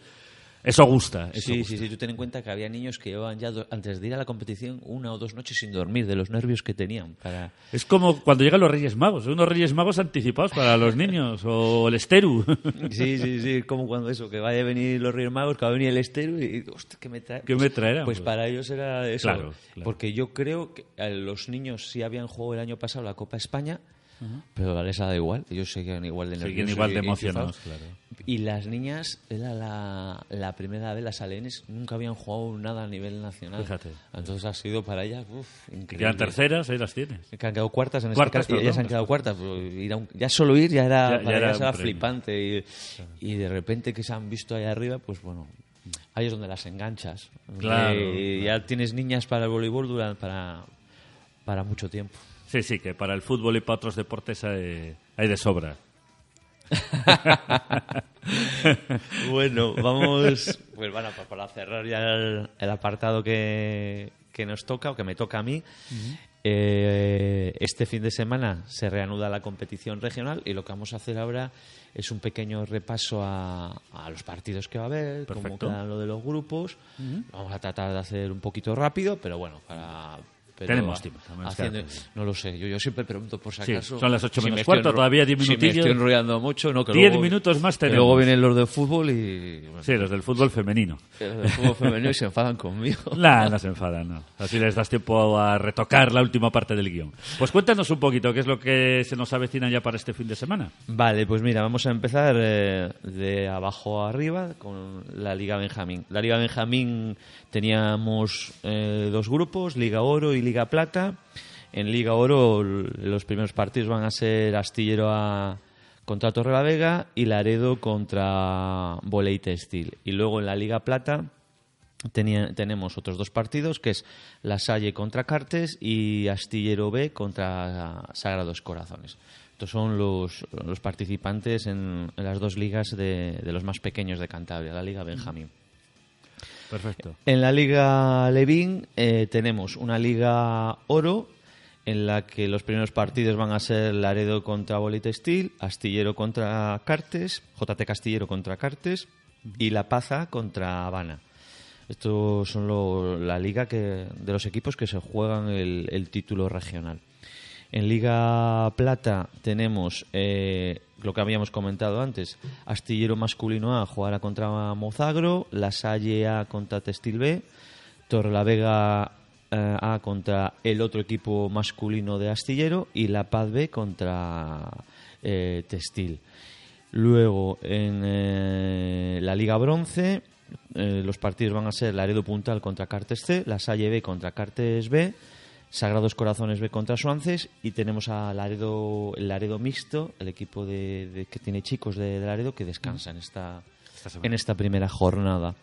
Eso gusta. Eso Sí, gusta. sí, sí. Tú ten en cuenta que había niños que llevaban ya, antes de ir a la competición, una o dos noches sin dormir de los nervios que tenían. Para... Es como cuando llegan los Reyes Magos, unos Reyes Magos anticipados para los niños, o el Esteru. Sí, sí, sí. Como cuando eso, que vaya a venir los Reyes Magos, que va a venir el estero y, hostia, ¿qué me trae? ¿Qué me traerán? Pues Pues- para ellos era eso. Claro, claro. Porque yo creo que los niños sí habían jugado el año pasado la Copa España, pero a les da igual. Ellos siguen igual de nerviosos igual y- de y emocionados, claro. Y las niñas, era la, la primera vez, las alenes, nunca habían jugado nada a nivel nacional. Fíjate. Entonces ha sido para ellas, uff, increíble. quedan terceras, ahí las tienes. Que han quedado cuartas en Cuartas, este caso. y ellas han quedado cuartas. pues, ir a un- ya solo ir ya era, Ya- ya para ellas un era flipante. Y, y de repente que se han visto ahí arriba, pues bueno, ahí es donde las enganchas. Claro, Eh, Ya tienes niñas para el voleibol durante, para, para mucho tiempo. Sí, sí, que para el fútbol y para otros deportes hay, hay de sobra. Bueno, vamos pues bueno, pa- para cerrar ya el, el apartado que, que nos toca o que me toca a mí. eh, este fin de semana se reanuda la competición regional y lo que vamos a hacer ahora es un pequeño repaso a, a los partidos que va a haber, cómo Perfecto. quedan lo de los grupos. Vamos a tratar de hacer un poquito rápido, pero bueno, para... pero Tenemos tiempo, haciendo- no lo sé, yo, yo siempre pregunto por si Sí, acaso. son las ocho si menos me cuarto, todavía diez Si me minutillos. estoy enrollando mucho, no, que Diez luego- minutos más que tenemos. Luego vienen los de fútbol y... bueno, Sí, los del fútbol femenino. los del fútbol femenino y se enfadan conmigo. Nah, no se enfadan, no. Así les das tiempo a retocar la última parte del guion. Pues cuéntanos un poquito qué es lo que se nos avecina ya para este fin de semana. Vale, pues mira, vamos a empezar eh, de abajo a arriba con la Liga Benjamín. La Liga Benjamín teníamos eh, dos grupos, Liga Oro y Liga Plata. En Liga Oro los primeros partidos van a ser Astillero a, contra Torrelavega y Laredo contra Voley Textil. Y luego en la Liga Plata tenía- tenemos otros dos partidos, que es La Salle contra Cartes y Astillero B contra Sagrados Corazones. Estos son los, los participantes en, las dos ligas de los más pequeños de Cantabria, la Liga Benjamín. En la Liga Levín eh, tenemos una Liga Oro en la que los primeros partidos van a ser Laredo contra Bolitextil, Astillero contra Cartes, JT Castillero contra Cartes y La Paza contra Habana. Estos son la liga que, de los equipos que se juegan el título regional. En Liga Plata tenemos eh, lo que habíamos comentado antes: Astillero masculino A jugará contra Mozagro, La Salle A contra Textil B, Torrelavega eh, A contra el otro equipo masculino de Astillero y La Paz B contra eh, Textil. Luego en eh, la Liga Bronce los partidos van a ser Laredo Puntal contra Cartes C, La Salle B contra Cartes B, Sagrados Corazones B contra Suances y tenemos a Laredo, el Laredo Mixto, el equipo de, de- que tiene chicos de, de Laredo que descansa en esta, semana. en esta primera jornada.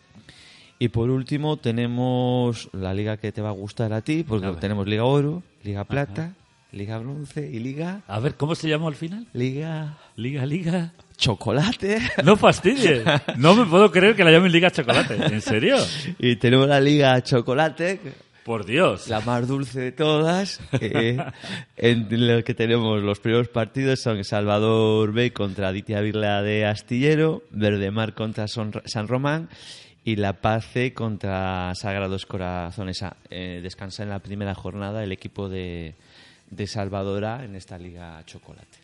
Y por último tenemos la liga que te va a gustar a ti, porque A tenemos Liga Oro, Liga Plata, Liga Bronce y Liga... A ver, ¿cómo se llamó al final? Liga Liga, Liga. Chocolate. No fastidies. No me puedo creer que la llamen Liga Chocolate. ¿En serio? y tenemos la Liga Chocolate, Por Dios. la más dulce de todas, eh, en lo que tenemos los primeros partidos son Salvador B contra Aditya Birla de Astillero, Verdemar contra Son- San Román y La Paz C contra Sagrados Corazones A. Eh, descansa en la primera jornada el equipo de, de Salvador A en esta Liga Chocolate.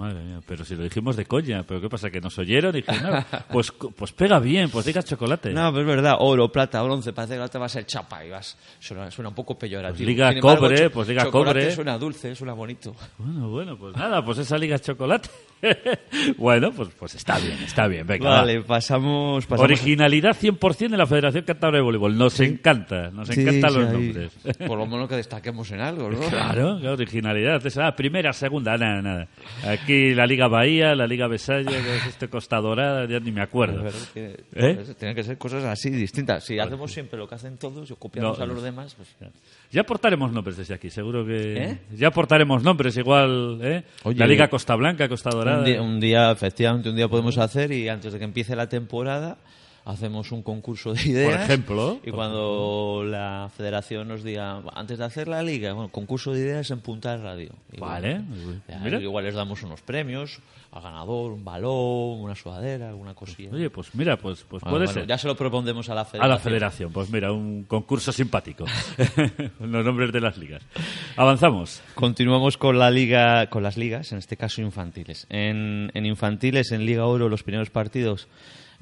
Madre mía, pero si lo dijimos de coña, ¿pero qué pasa? ¿Que nos oyeron? Y dije, no, pues, pues pega bien, pues diga chocolate. No, pero es verdad, oro, plata, bronce, parece que la otra va a ser chapa y vas, suena, suena un poco peyorativo. Pues liga Sin embargo, cobre, pues liga cobre. Suena dulce, suena bonito. Bueno, bueno, pues nada, pues esa Liga Chocolate. bueno, pues, pues está bien, está bien, venga. Vale, va. pasamos, pasamos Originalidad 100% de la Federación Cantabria de Voleibol. Nos encanta, nos Sí, encantan sí, los ahí. nombres. Por lo menos que destaquemos en algo, ¿no? Claro, claro, originalidad. Esa, ah, primera, segunda, nada, nada. Aquí la Liga Bahía, la Liga Besaya, que es este Costa Dorada, ya ni me acuerdo. Que- ¿Eh? pues, Tienen que ser cosas así distintas. Si hacemos siempre lo que hacen todos y copiamos No, a los demás, pues... Ya aportaremos nombres desde aquí, seguro que. ¿Eh? Ya aportaremos nombres, igual. ¿eh? Oye, la Liga Costa Blanca, Costa Dorada. Un día, un día, efectivamente, un día podemos hacer y antes de que empiece la temporada hacemos un concurso de ideas. ejemplo. Y cuando la federación nos diga, antes de hacer la liga, bueno, concurso de ideas en Punta Radio. Y Vale, ya. Igual les damos unos premios al ganador, un balón, una sudadera, alguna cosilla. Oye, pues mira, pues, pues Bueno, puede bueno, ser. Ya se lo propondremos a la A federación. la federación, pues mira, un concurso simpático. Los nombres de las ligas. Avanzamos. Continuamos con la liga, con las ligas, en este caso infantiles. En, en infantiles, en Liga Oro, los primeros partidos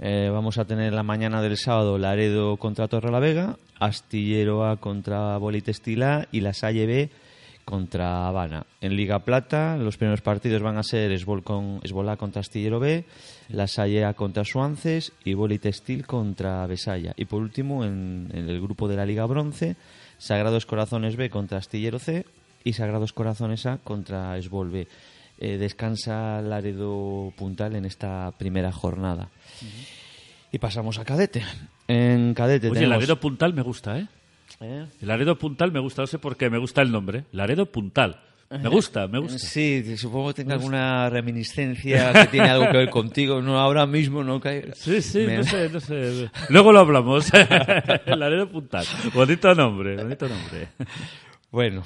eh, vamos a tener la mañana del sábado Laredo contra Torrelavega, Astillero A contra Bolitestila y La Salle B contra Habana. En Liga Plata, los primeros partidos van a ser Esbol con, Esbolá contra Astillero B, La Salle A contra Suances y Boli Textil contra Besaya. Y por último, en, en el grupo de la Liga Bronce, Sagrados Corazones B contra Astillero C y Sagrados Corazones A contra Esbol B. Eh, descansa Laredo Puntal en esta primera jornada. Y pasamos a Cadete. En Cadete Oye, tenemos... Laredo Puntal me gusta, ¿eh? ¿Eh? Laredo Puntal me gusta, no sé por qué, me gusta el nombre. Laredo Puntal. Me gusta, me gusta. Sí, supongo que tenga alguna reminiscencia que tiene algo que ver contigo. No, ahora mismo no cae. Sí, sí, Me- no sé, no sé. Luego lo hablamos. Laredo Puntal. Bonito nombre, bonito nombre. Bueno,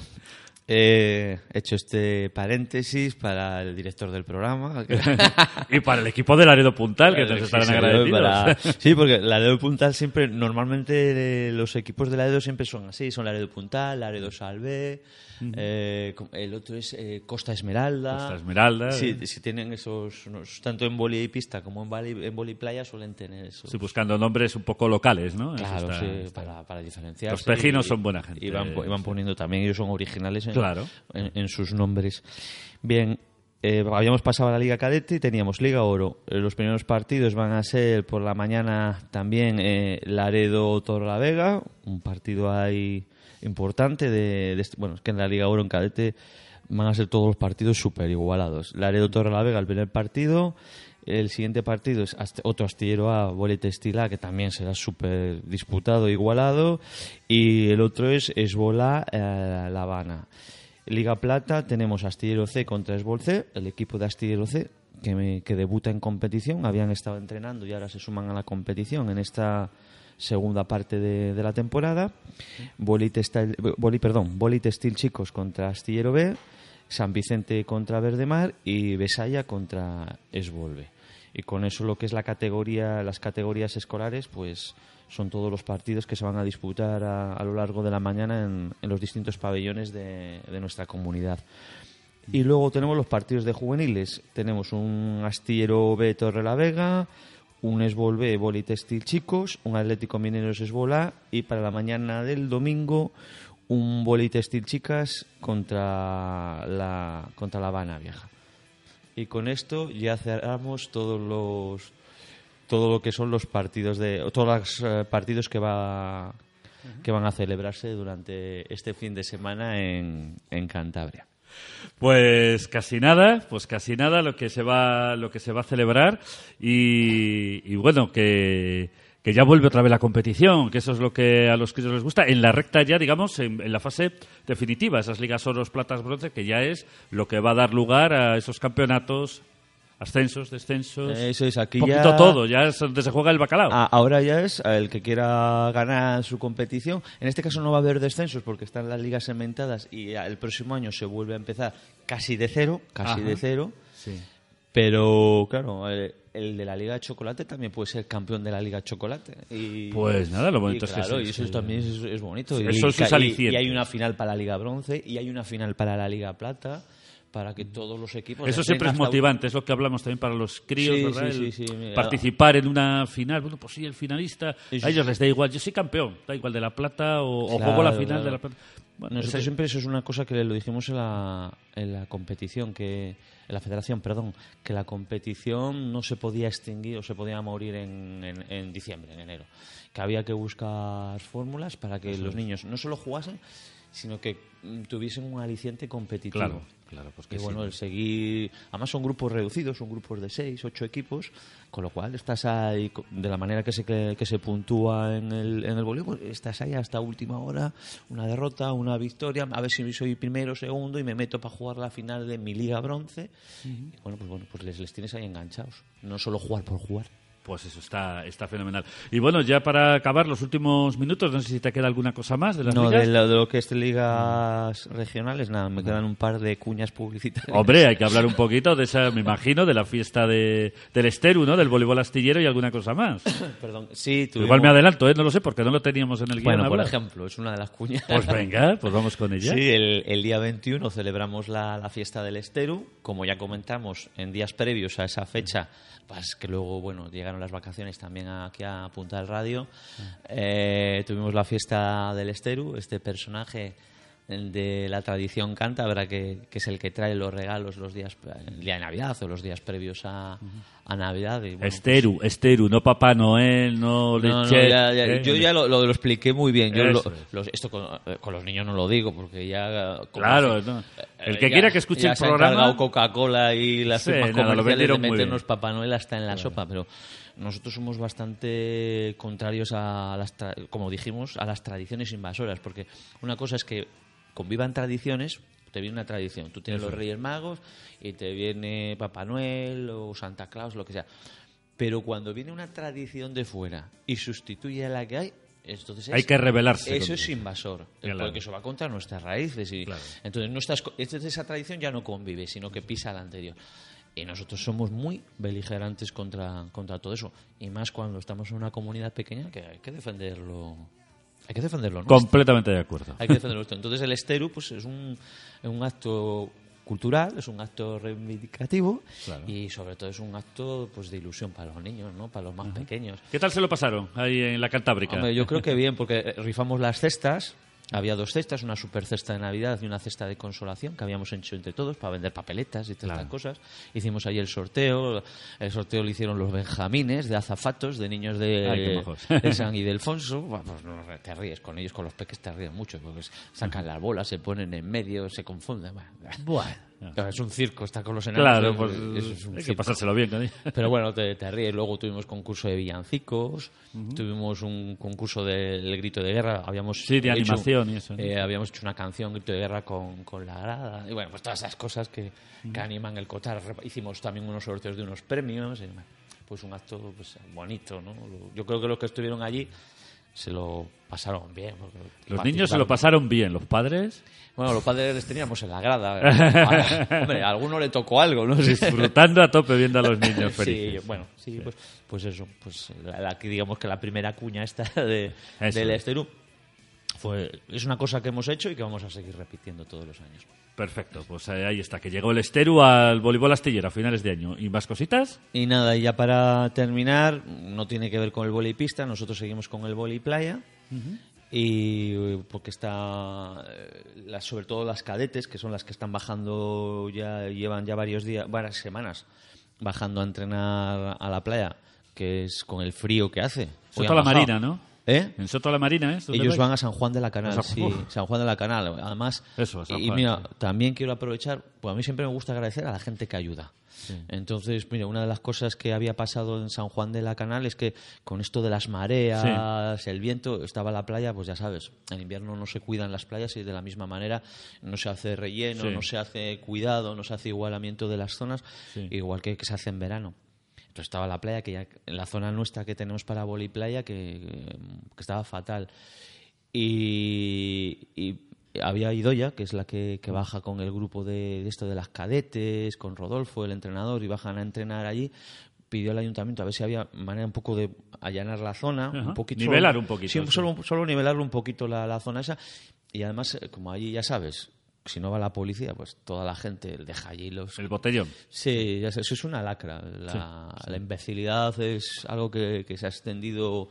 eh, he hecho este paréntesis para el director del programa. Y para el equipo de Laredo Puntal, que nos estarán sí, agradecidos. para- Sí, porque Laredo Puntal siempre, normalmente eh, los equipos de Laredo siempre son así, son Laredo Puntal, Laredo Salvé, eh, el otro es eh, Costa Esmeralda. Costa Esmeralda, Sí, eh. si tienen esos, tanto en boli y pista como en boli, en boli playa suelen tener eso. Sí, buscando nombres un poco locales, ¿no? Claro, está- sí, está- para, para diferenciar. Los pejinos son buena gente. Y van, po- y van poniendo también, ellos son originales en, Claro. en, sus nombres. Bien, eh, habíamos pasado a la Liga Cadete y teníamos Liga Oro. Eh, los primeros partidos van a ser por la mañana también eh, Laredo Toro la Vega, un partido ahí importante de, de bueno, es que en la Liga Oro en Cadete van a ser todos los partidos súper igualados. Laredo Torre la Vega el primer partido, el siguiente partido es otro astillero A, Boli Textil A, que también será súper disputado, igualado, y el otro es Esbola eh, La Habana. Liga Plata tenemos Astillero C contra Esbol C, el equipo de Astillero C que, me- que debuta en competición, habían estado entrenando y ahora se suman a la competición en esta segunda parte de, de la temporada. Boli, Boli, perdón, Chicos contra Astillero B, San Vicente contra Verdemar y Besaya contra Esbol B. Y con eso lo que es la categoría, las categorías escolares, pues son todos los partidos que se van a disputar a, lo largo de la mañana en, los distintos pabellones de, de nuestra comunidad. Y luego tenemos los partidos de juveniles. Tenemos un Astillero B Torre la Vega, un Esbol B Boli Textil Chicos, un Atlético Mineros Esbola y para la mañana del domingo un Boli Textil Chicas contra la, contra la Habana Vieja. Y con esto ya cerramos todos los todo lo que son los partidos de todos los eh, partidos que va que van a celebrarse durante este fin de semana en, en Cantabria. Pues casi nada, pues casi nada lo que se va, lo que se va a celebrar y, y bueno que, que ya vuelve otra vez la competición, que eso es lo que a los críos les gusta en la recta ya, digamos, en, en la fase definitiva, esas ligas oros, platas, bronce, que ya es lo que va a dar lugar a esos campeonatos, ascensos, descensos, Eso es, aquí un poquito ya- todo, ya es donde se juega el bacalao. A- ahora ya es el que quiera ganar su competición. En este caso no va a haber descensos porque están las ligas segmentadas y el próximo año se vuelve a empezar casi de cero, casi Ajá. de cero. Sí. Pero claro, el, el de la Liga de Chocolate también puede ser campeón de la Liga de Chocolate. Y, Pues nada, lo bonito y es que claro, y eso también es, es bonito. Sí, y, eso es y hay una final para la Liga Bronce y hay una final para la Liga Plata para que todos los equipos... Eso siempre es motivante, es lo que hablamos también para los críos, Sí, ¿verdad? sí, El sí, sí, mira. Participar en una final, bueno, pues sí, el finalista, a ellos les da igual, yo soy campeón, da igual de la plata o, o Claro, juego la final claro. de la plata. Bueno, Nosotros siempre eso es una cosa que lo dijimos en la, en la competición, que en la federación, perdón, que la competición no se podía extinguir o se podía morir en, en, en diciembre, en enero. Que había que buscar fórmulas para que los niños no solo jugasen, sino que mm, tuviesen un aliciente competitivo. Claro, claro, pues que y bueno, sí. el seguir. Además, son grupos reducidos, son grupos de seis, ocho equipos, con lo cual estás ahí, de la manera que se, que, que se puntúa en el, en el voleibol, estás ahí hasta última hora, una derrota, una victoria, a ver si soy primero, segundo y me meto para jugar la final de mi liga bronce. Y bueno, pues bueno, pues les, les tienes ahí enganchados. No solo jugar por jugar. Pues eso está, está fenomenal. Y bueno, ya para acabar los últimos minutos, no sé si te queda alguna cosa más de las No, ligas. de lo, de lo que es de ligas regionales, nada, me quedan un par de cuñas publicitarias. Hombre, hay que hablar un poquito de esa, me imagino, de la fiesta de, del Esteru, ¿no? Del voleibol astillero y alguna cosa más. Perdón, sí, Igual tuvimos- me adelanto, ¿eh? No lo sé, porque no lo teníamos en el guion. Bueno, por hablado. ejemplo, es una de las cuñas. Pues venga, pues vamos con ella. Sí, el, el día 21 celebramos la, la fiesta del Esteru. Como ya comentamos en días previos a esa fecha, pues que luego, bueno, llegaron las vacaciones también aquí a Punta del Radio. Eh, tuvimos la fiesta del Esteru, este personaje de la tradición cántabra, que, que es el que trae los regalos los días, el día de Navidad o los días previos a, a Navidad. Y, bueno, pues, Esteru, Esteru, no Papá Noel, no no, no, Leche. ya- ya- ¿eh? yo ya lo, lo- lo expliqué muy bien. Yo lo- los- esto con, con los niños no lo digo porque ya... Claro, hace- no. eh, El que ya- quiera que escuche el programa- Coca-Cola y las Sí, nada, lo de meternos. Papá Noel hasta en la sopa, pero nosotros somos bastante contrarios a las, tra- como dijimos, a las tradiciones invasoras, porque una cosa es que convivan tradiciones, te viene una tradición, tú tienes Eso los es. Reyes Magos y te viene Papá Noel o Santa Claus, lo que sea. Pero cuando viene una tradición de fuera y sustituye a la que hay, entonces es- Hay que rebelarse Eso es invasor, Claro. porque eso va contra nuestras raíces. Y, Claro. Entonces, no estás, entonces esa tradición ya no convive, sino que pisa la anterior. Y nosotros somos muy beligerantes contra, contra todo eso. Y más cuando estamos en una comunidad pequeña que hay que defenderlo. Hay que defenderlo, ¿no? Completamente de acuerdo. Hay que defenderlo. Entonces el esteru pues, es, un, un acto cultural, es un acto reivindicativo Claro. y sobre todo es un acto pues de ilusión para los niños, ¿no? para los más pequeños. ¿Qué tal se lo pasaron ahí en la Cantábrica? Hombre, yo creo que bien, porque rifamos las cestas. Había dos cestas, una super cesta de Navidad y una cesta de consolación que habíamos hecho entre todos para vender papeletas y todas Claro. estas cosas. Hicimos ahí el sorteo. El sorteo lo hicieron los benjamines de azafatos, de niños de, Ay, de San Ildefonso. Bueno, pues no, te ríes con ellos, con los peques te ríes mucho, porque sacan las bolas, se ponen en medio, se confunden. Bueno, Claro, es un circo, está con los enanos. Claro, eso- pues eso es un hay que pasárselo bien. ¿no? Pero bueno, te, te ríes. Luego tuvimos concurso de villancicos, tuvimos un concurso del grito de guerra. Habíamos Sí, de hecho- animación y eso, ¿no? eh, habíamos hecho una canción, grito de guerra, con, con la grada. Y bueno, pues todas esas cosas que, que animan el cotar. Hicimos también unos sorteos de unos premios. y, pues un acto pues, bonito, ¿no? Yo creo que los que estuvieron allí se lo pasaron bien. Los niños se lo pasaron bien, los padres Bueno, los padres les teníamos en la grada. Hombre, a alguno le tocó algo, ¿no? disfrutando a tope viendo a los niños Sí, felices. bueno, sí, Pues, pues eso, pues la, digamos que la primera cuña esta de, del es. Esteru fue, es una cosa que hemos hecho y que vamos a seguir repitiendo todos los años. Perfecto, pues ahí está, que llegó el Esteru al voleibol astillero a finales de año. ¿Y más cositas? Y nada, y ya para terminar, no tiene que ver con el vóley pista, nosotros seguimos con el vóley playa. Y eh, porque está, eh, las- sobre todo las cadetes, que son las que están bajando, ya llevan ya varios días, varias semanas bajando a entrenar a la playa, que es con el frío que hace. Soto han la. Marina, ¿no? ¿Eh? En Soto la Marina, ¿eh? ¿Dónde Ellos van a San Juan de la Canal, San- sí. San Juan de la Canal. Además, Eso, y mira, sí. también quiero aprovechar, pues a mí siempre me gusta agradecer a la gente que ayuda. Entonces, mira, una de las cosas que había pasado en San Juan de la Canal es que con esto de las mareas, el viento, estaba la playa, pues ya sabes, en invierno no se cuidan las playas y de la misma manera no se hace relleno, Sí. no se hace cuidado, no se hace igualamiento de las zonas, igual que, que se hace en verano. Entonces estaba la playa, que ya en la zona nuestra que tenemos para boli playa, que, que estaba fatal. Y, y había Idoya, que es la que, que baja con el grupo de, de esto de las cadetes, con Rodolfo, el entrenador, y bajan a entrenar allí. Pidió al ayuntamiento a ver si había manera un poco de allanar la zona, Ajá. un poquito. Nivelar un poquito, Sí, sí. solo, solo nivelarlo un poquito la, la zona esa. Y además, eh, como allí ya sabes, si no va la policía, pues toda la gente deja allí los, El botellón. Sí, ya sé, eso es una lacra. La, la imbecilidad es algo que, que se ha extendido.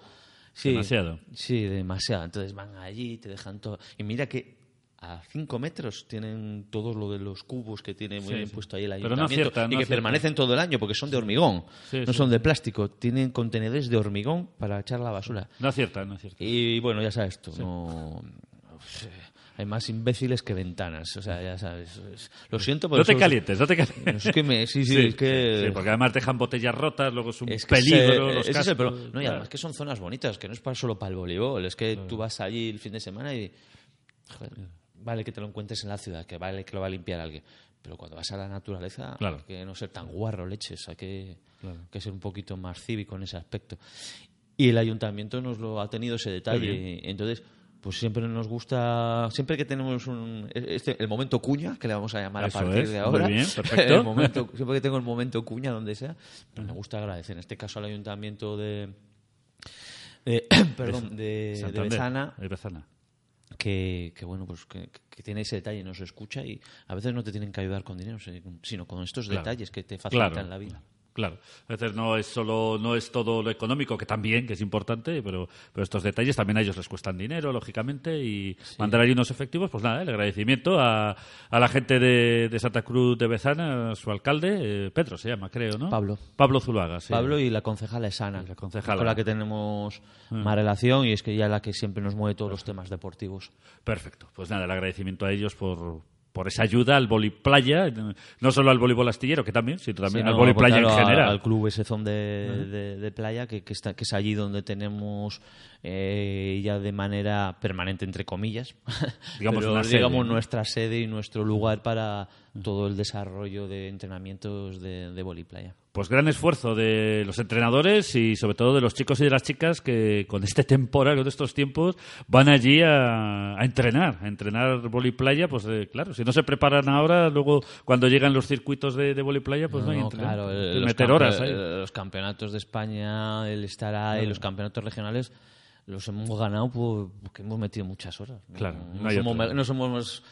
Sí, Demasiado. Sí, demasiado. Entonces van allí, te dejan todo. Y mira que a cinco metros tienen todo lo de los cubos que tiene muy Sí, bien sí. puesto ahí el Pero no ayuntamiento aciertan, no y que permanecen todo el año porque son de hormigón, Sí, no son de plástico. Tienen contenedores de hormigón para echar la basura. No acierta, no acierta. Y bueno, ya sabes tú, no... Hay más imbéciles que ventanas, o sea, ya sabes. es- Lo siento, pero No te calientes, no te calientes. Es que me- sí, sí, es que... sí, porque además dejan botellas rotas, luego es un Es que peligro. los es cascos. No, y claro. además que son zonas bonitas, que no es para solo para el voleibol, es que tú vas allí el fin de semana y. joder, vale que te lo encuentres en la ciudad, que vale que lo va a limpiar alguien. Pero cuando vas a la naturaleza, Claro. hay que no ser tan guarro leches, hay que, que ser un poquito más cívico en ese aspecto. Y el ayuntamiento nos lo ha tenido ese detalle. Entonces, pues siempre nos gusta, siempre que tenemos un, este, el momento cuña, que le vamos a llamar Eso a partir es, de muy ahora, bien, perfecto. el momento, siempre que tengo el momento cuña donde sea, pues me gusta agradecer. En este caso al ayuntamiento de, de- perdón, de, de Bezana, Bezana. que, que, bueno pues que, que tiene ese detalle nos escucha y a veces no te tienen que ayudar con dinero sino con estos Claro. detalles que te facilitan Claro. la vida Claro, a veces no es solo, no es todo lo económico, que también, que es importante, pero, pero estos detalles también a ellos les cuestan dinero, lógicamente, y mandar ahí unos efectivos, pues nada, el agradecimiento a, a la gente de, de Santa Cruz de Bezana, a su alcalde, eh, Pedro se llama, creo, ¿no? Pablo. Pablo Zuluaga, sí. Pablo y la concejala es Ana, la concejala. con la que tenemos más relación y es que ella es la que siempre nos mueve todos los temas deportivos. Perfecto. Pues nada, el agradecimiento a ellos por, por esa ayuda al voliplaya, no solo al voleibol astillero, que también, sino también Sí, al no, voliplaya en claro, a- general. Al club ese de, de- de playa, que, que, está, que es allí donde tenemos eh, ya de manera permanente, entre comillas, Digamos pero una sede, digamos ¿no? nuestra sede y nuestro lugar para todo el desarrollo de entrenamientos de, de voliplaya. Pues gran esfuerzo de los entrenadores y sobre todo de los chicos y de las chicas que con este temporal, con estos tiempos, van allí a, a entrenar, a entrenar voliplaya, pues eh, claro, si no se preparan ahora, luego cuando llegan los circuitos de, de voliplaya, pues no, hay No, claro, Hay los, meter horas eh, los campeonatos de España, el estar ahí, los campeonatos regionales, los hemos ganado por- porque hemos metido muchas horas. No- Claro, no, somos, no somos,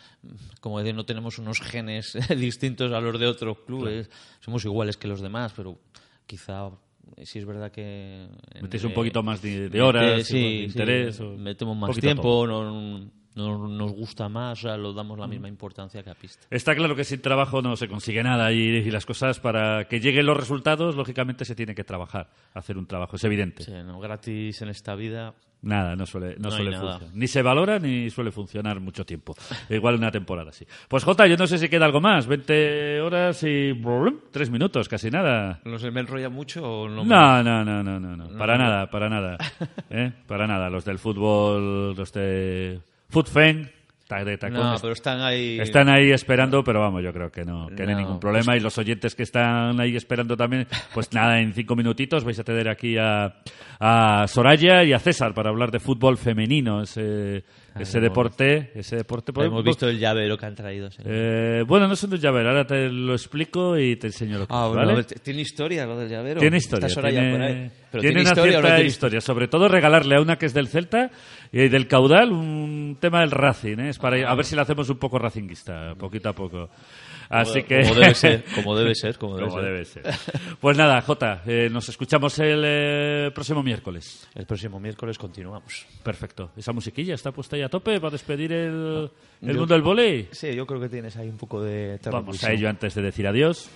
como decir, no tenemos unos genes distintos a los de otros clubes. Somos iguales que los demás, pero quizá eh, sí es verdad que... Metéis un poquito más de, de mete- horas, de sí, interés. o- metemos más tiempo, no, no- nos gusta más, o sea, lo damos la misma importancia que a pista. Está claro que sin trabajo no se consigue nada y, y las cosas para que lleguen los resultados, lógicamente se tiene que trabajar, hacer un trabajo, es evidente. Sí, no, gratis en esta vida Nada, no suele, no suele funcionar. Ni se valora ni suele funcionar mucho tiempo. Igual una temporada sí. Pues Jota, yo no sé si queda algo más. 20 horas y... brum, Tres minutos, casi nada. ¿No se me enrolla mucho o no? No, no, no, no, no, no. Para nada, para nada. ¿Eh? Para nada. Los del fútbol, los de No, pero están ahí. Están ahí esperando, pero vamos, yo creo que no, que no hay ningún problema. Y los oyentes que están ahí esperando también, pues nada, en cinco minutitos vais a tener aquí a, a Soraya y a César para hablar de fútbol femenino, ese, ese deporte, ese deporte. Hemos visto el llavero que han traído. Eh, bueno, no son de llaver, ahora te lo explico y te enseño lo que Ah, tiene historia lo del llavero. Tiene historia, tiene, por ahí. Pero tiene ¿tiene una historia o no cierta historia. Sobre todo regalarle a una que es del Celta y del Caudal un tema del Racing, ¿eh? Es para a ver si le hacemos un poco racinguista, poquito a poco. Así que Como debe ser, como debe ser, como debe Como ser. debe ser. Pues nada, Jota, eh, nos escuchamos el eh, próximo miércoles. El próximo miércoles continuamos. Perfecto. Esa musiquilla está puesta ahí a tope para despedir el, el Yo- mundo del volei. Sí, yo creo que tienes ahí un poco de Vamos a ello antes de decir adiós.